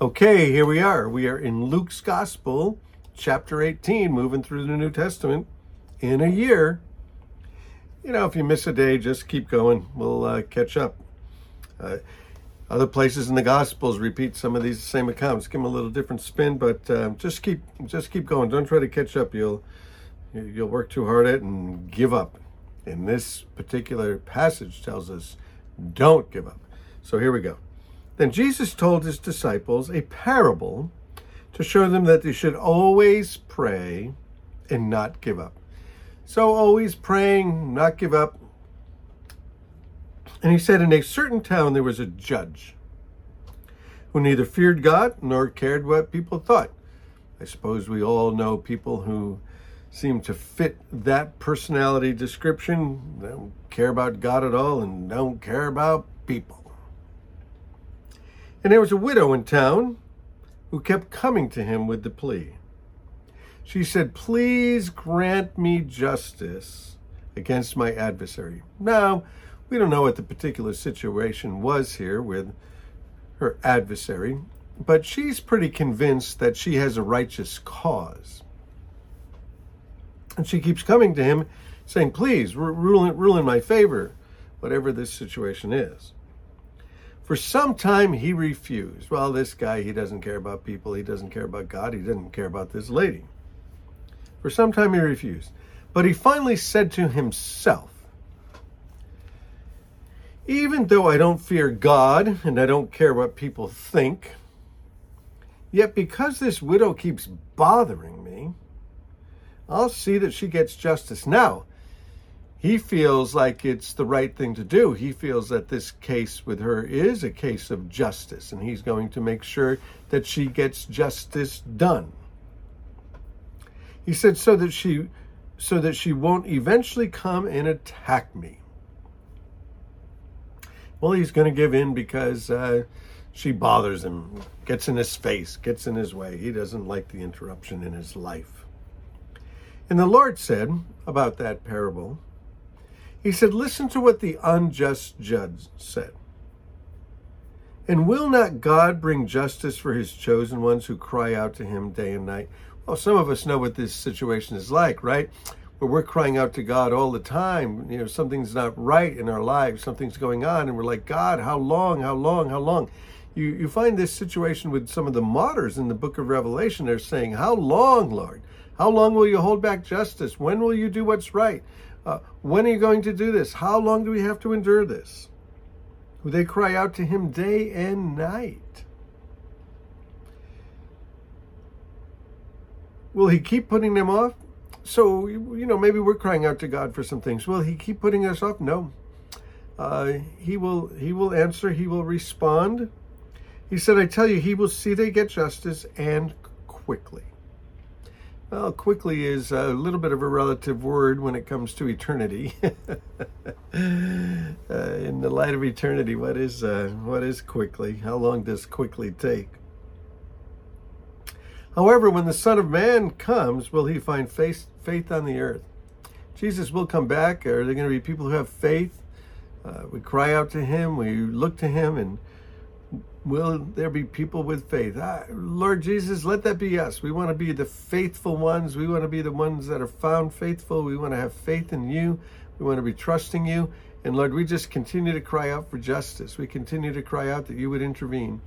Okay, here we are. We are in Luke's Gospel, chapter 18, moving through the New Testament in a year. You know, if you miss a day, just keep going. We'll uh, catch up. Uh, other places in the Gospels repeat some of these same accounts, give them a little different spin, but uh, just keep just keep going. Don't try to catch up. You'll you'll work too hard at it and give up. And this particular passage tells us, don't give up. So here we go. Then Jesus told his disciples a parable to show them that they should always pray and not give up. So, always praying, not give up. And he said, In a certain town there was a judge who neither feared God nor cared what people thought. I suppose we all know people who seem to fit that personality description. They don't care about God at all and don't care about people. And there was a widow in town who kept coming to him with the plea. She said, Please grant me justice against my adversary. Now, we don't know what the particular situation was here with her adversary, but she's pretty convinced that she has a righteous cause. And she keeps coming to him saying, Please rule, rule in my favor, whatever this situation is. For some time he refused. Well, this guy, he doesn't care about people, he doesn't care about God, he doesn't care about this lady. For some time he refused. But he finally said to himself, Even though I don't fear God and I don't care what people think, yet because this widow keeps bothering me, I'll see that she gets justice. Now, he feels like it's the right thing to do. He feels that this case with her is a case of justice, and he's going to make sure that she gets justice done. He said so that she so that she won't eventually come and attack me. Well, he's going to give in because uh, she bothers him, gets in his face, gets in his way. He doesn't like the interruption in his life. And the Lord said about that parable, he said, Listen to what the unjust judge said. And will not God bring justice for his chosen ones who cry out to him day and night? Well, some of us know what this situation is like, right? Where we're crying out to God all the time. You know, something's not right in our lives, something's going on, and we're like, God, how long, how long, how long? You, you find this situation with some of the martyrs in the book of Revelation. They're saying, How long, Lord? How long will you hold back justice? When will you do what's right? Uh, when are you going to do this? How long do we have to endure this? They cry out to him day and night. Will he keep putting them off? So, you know, maybe we're crying out to God for some things. Will he keep putting us off? No. Uh, he will he will answer, he will respond. He said, I tell you, he will see they get justice and quickly. Well, quickly is a little bit of a relative word when it comes to eternity. uh, in the light of eternity, what is uh, what is quickly? How long does quickly take? However, when the Son of Man comes, will he find faith, faith on the earth? Jesus will come back. Are there going to be people who have faith? Uh, we cry out to him, we look to him, and will there be people with faith? Ah, Lord Jesus, let that be us. We want to be the faithful ones. We want to be the ones that are found faithful. We want to have faith in you. We want to be trusting you. And Lord, we just continue to cry out for justice. We continue to cry out that you would intervene.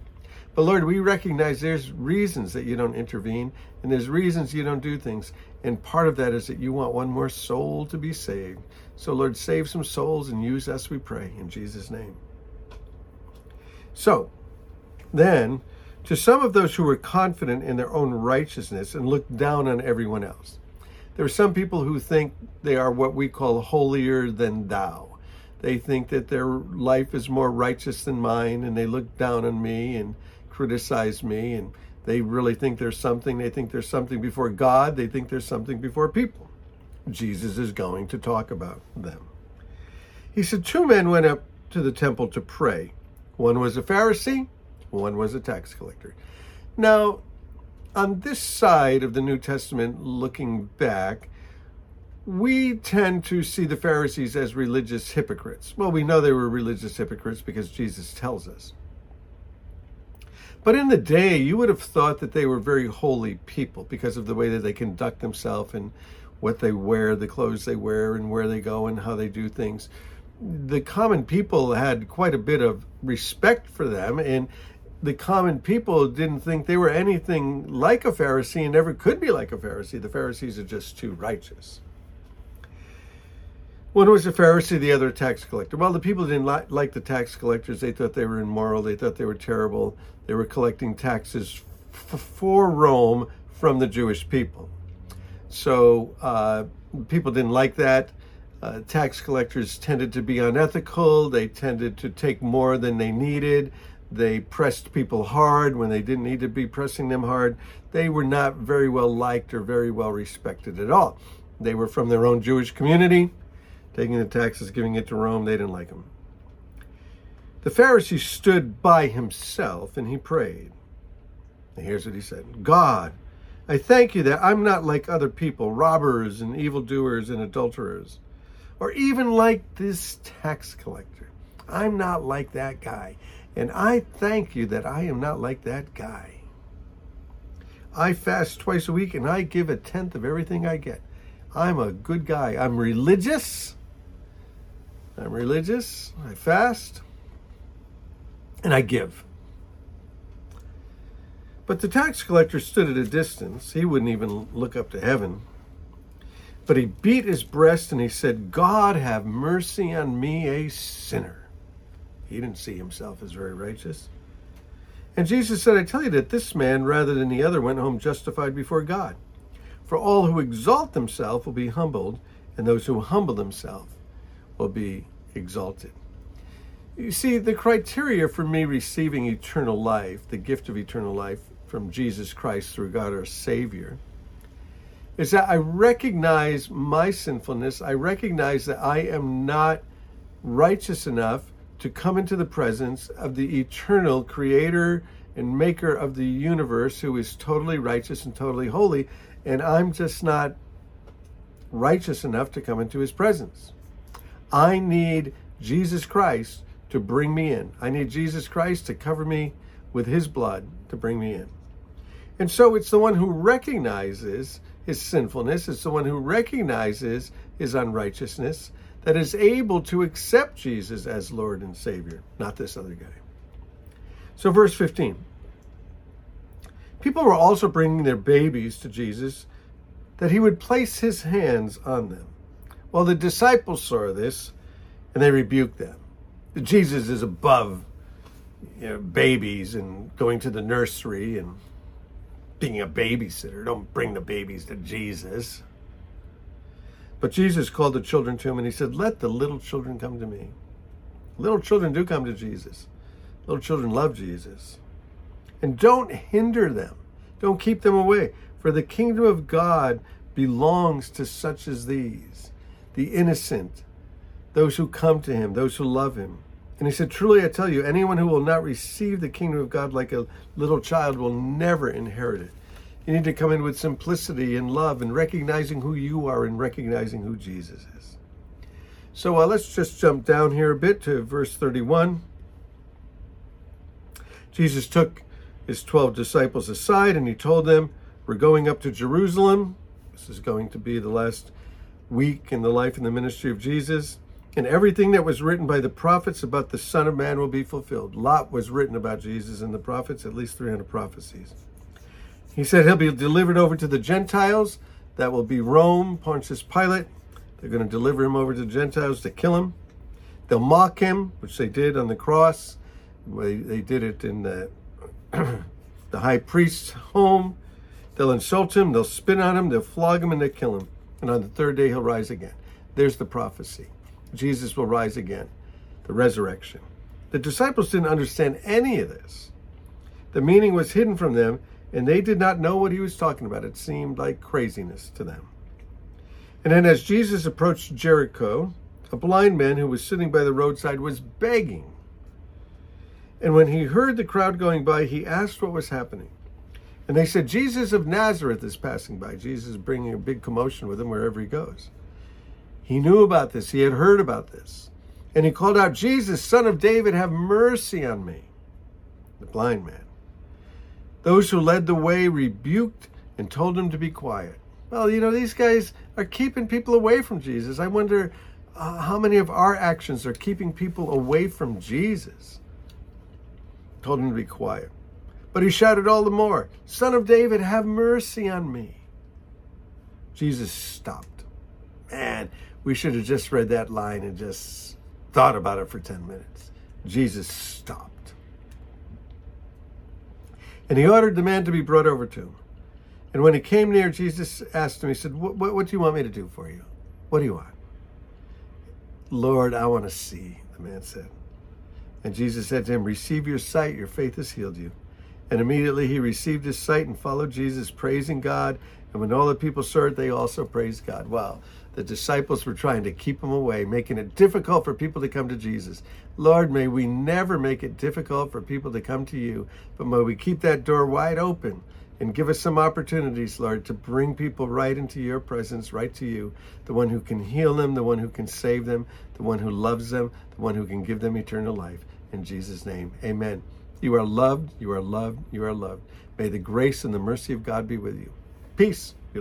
But Lord, we recognize there's reasons that you don't intervene and there's reasons you don't do things. And part of that is that you want one more soul to be saved. So, Lord, save some souls and use us, we pray, in Jesus' name. So, then, to some of those who were confident in their own righteousness and looked down on everyone else, there are some people who think they are what we call holier than thou. They think that their life is more righteous than mine, and they look down on me and criticize me, and they really think there's something. They think there's something before God, they think there's something before people. Jesus is going to talk about them. He said, Two men went up to the temple to pray. One was a Pharisee, one was a tax collector. Now, on this side of the New Testament, looking back, we tend to see the Pharisees as religious hypocrites. Well, we know they were religious hypocrites because Jesus tells us. But in the day, you would have thought that they were very holy people because of the way that they conduct themselves and what they wear, the clothes they wear, and where they go and how they do things. The common people had quite a bit of respect for them, and the common people didn't think they were anything like a Pharisee and never could be like a Pharisee. The Pharisees are just too righteous. One was a Pharisee, the other a tax collector. Well, the people didn't li- like the tax collectors. They thought they were immoral. They thought they were terrible. They were collecting taxes f- for Rome from the Jewish people. So uh, people didn't like that. Uh, tax collectors tended to be unethical. They tended to take more than they needed. They pressed people hard when they didn't need to be pressing them hard. They were not very well liked or very well respected at all. They were from their own Jewish community taking the taxes, giving it to Rome. They didn't like him. The Pharisee stood by himself and he prayed. And here's what he said God, I thank you that I'm not like other people, robbers and evildoers and adulterers, or even like this tax collector. I'm not like that guy. And I thank you that I am not like that guy. I fast twice a week and I give a tenth of everything I get. I'm a good guy. I'm religious I'm religious, I fast, and I give. But the tax collector stood at a distance. He wouldn't even look up to heaven. But he beat his breast and he said, God have mercy on me, a sinner. He didn't see himself as very righteous. And Jesus said, I tell you that this man, rather than the other, went home justified before God. For all who exalt themselves will be humbled, and those who humble themselves will be exalted. You see, the criteria for me receiving eternal life, the gift of eternal life from Jesus Christ through God our Savior, is that I recognize my sinfulness. I recognize that I am not righteous enough to come into the presence of the eternal creator and maker of the universe who is totally righteous and totally holy. And I'm just not righteous enough to come into his presence. I need Jesus Christ to bring me in. I need Jesus Christ to cover me with his blood to bring me in. And so it's the one who recognizes his sinfulness, it's the one who recognizes his unrighteousness that is able to accept Jesus as Lord and Savior, not this other guy. So, verse 15 people were also bringing their babies to Jesus that he would place his hands on them. Well, the disciples saw this and they rebuked them. Jesus is above you know, babies and going to the nursery and being a babysitter. Don't bring the babies to Jesus. But Jesus called the children to him and he said, Let the little children come to me. Little children do come to Jesus. Little children love Jesus. And don't hinder them, don't keep them away, for the kingdom of God belongs to such as these the innocent, those who come to him, those who love him. And he said, Truly I tell you, anyone who will not receive the kingdom of God like a little child will never inherit it. You need to come in with simplicity and love and recognizing who you are and recognizing who Jesus is. So uh, let's just jump down here a bit to verse 31. Jesus took his 12 disciples aside and he told them, We're going up to Jerusalem. This is going to be the last week in the life and the ministry of Jesus. And everything that was written by the prophets about the Son of Man will be fulfilled. Lot was written about Jesus in the prophets, at least 300 prophecies. He said he'll be delivered over to the Gentiles. That will be Rome, Pontius Pilate. They're going to deliver him over to the Gentiles to kill him. They'll mock him, which they did on the cross. They, they did it in the, the high priest's home. They'll insult him, they'll spit on him, they'll flog him, and they'll kill him and on the third day he'll rise again. There's the prophecy. Jesus will rise again, the resurrection. The disciples didn't understand any of this. The meaning was hidden from them, and they did not know what he was talking about. It seemed like craziness to them. And then, as Jesus approached Jericho, a blind man who was sitting by the roadside was begging. And when he heard the crowd going by, he asked what was happening. And they said, Jesus of Nazareth is passing by. Jesus is bringing a big commotion with him wherever he goes. He knew about this, he had heard about this. And he called out, Jesus, son of David, have mercy on me. The blind man. Those who led the way rebuked and told him to be quiet. Well, you know, these guys are keeping people away from Jesus. I wonder uh, how many of our actions are keeping people away from Jesus. Told him to be quiet. But he shouted all the more, Son of David, have mercy on me. Jesus stopped. Man, we should have just read that line and just thought about it for 10 minutes. Jesus stopped. And he ordered the man to be brought over to him. And when he came near, Jesus asked him, He said, What, what, what do you want me to do for you? What do you want? Lord, I want to see, the man said. And Jesus said to him, Receive your sight, your faith has healed you. And immediately he received his sight and followed Jesus, praising God. And when all the people saw it, they also praised God. Wow. The disciples were trying to keep him away, making it difficult for people to come to Jesus. Lord, may we never make it difficult for people to come to you, but may we keep that door wide open and give us some opportunities, Lord, to bring people right into your presence, right to you, the one who can heal them, the one who can save them, the one who loves them, the one who can give them eternal life. In Jesus' name, amen. You are loved, you are loved, you are loved. May the grace and the mercy of God be with you. Peace.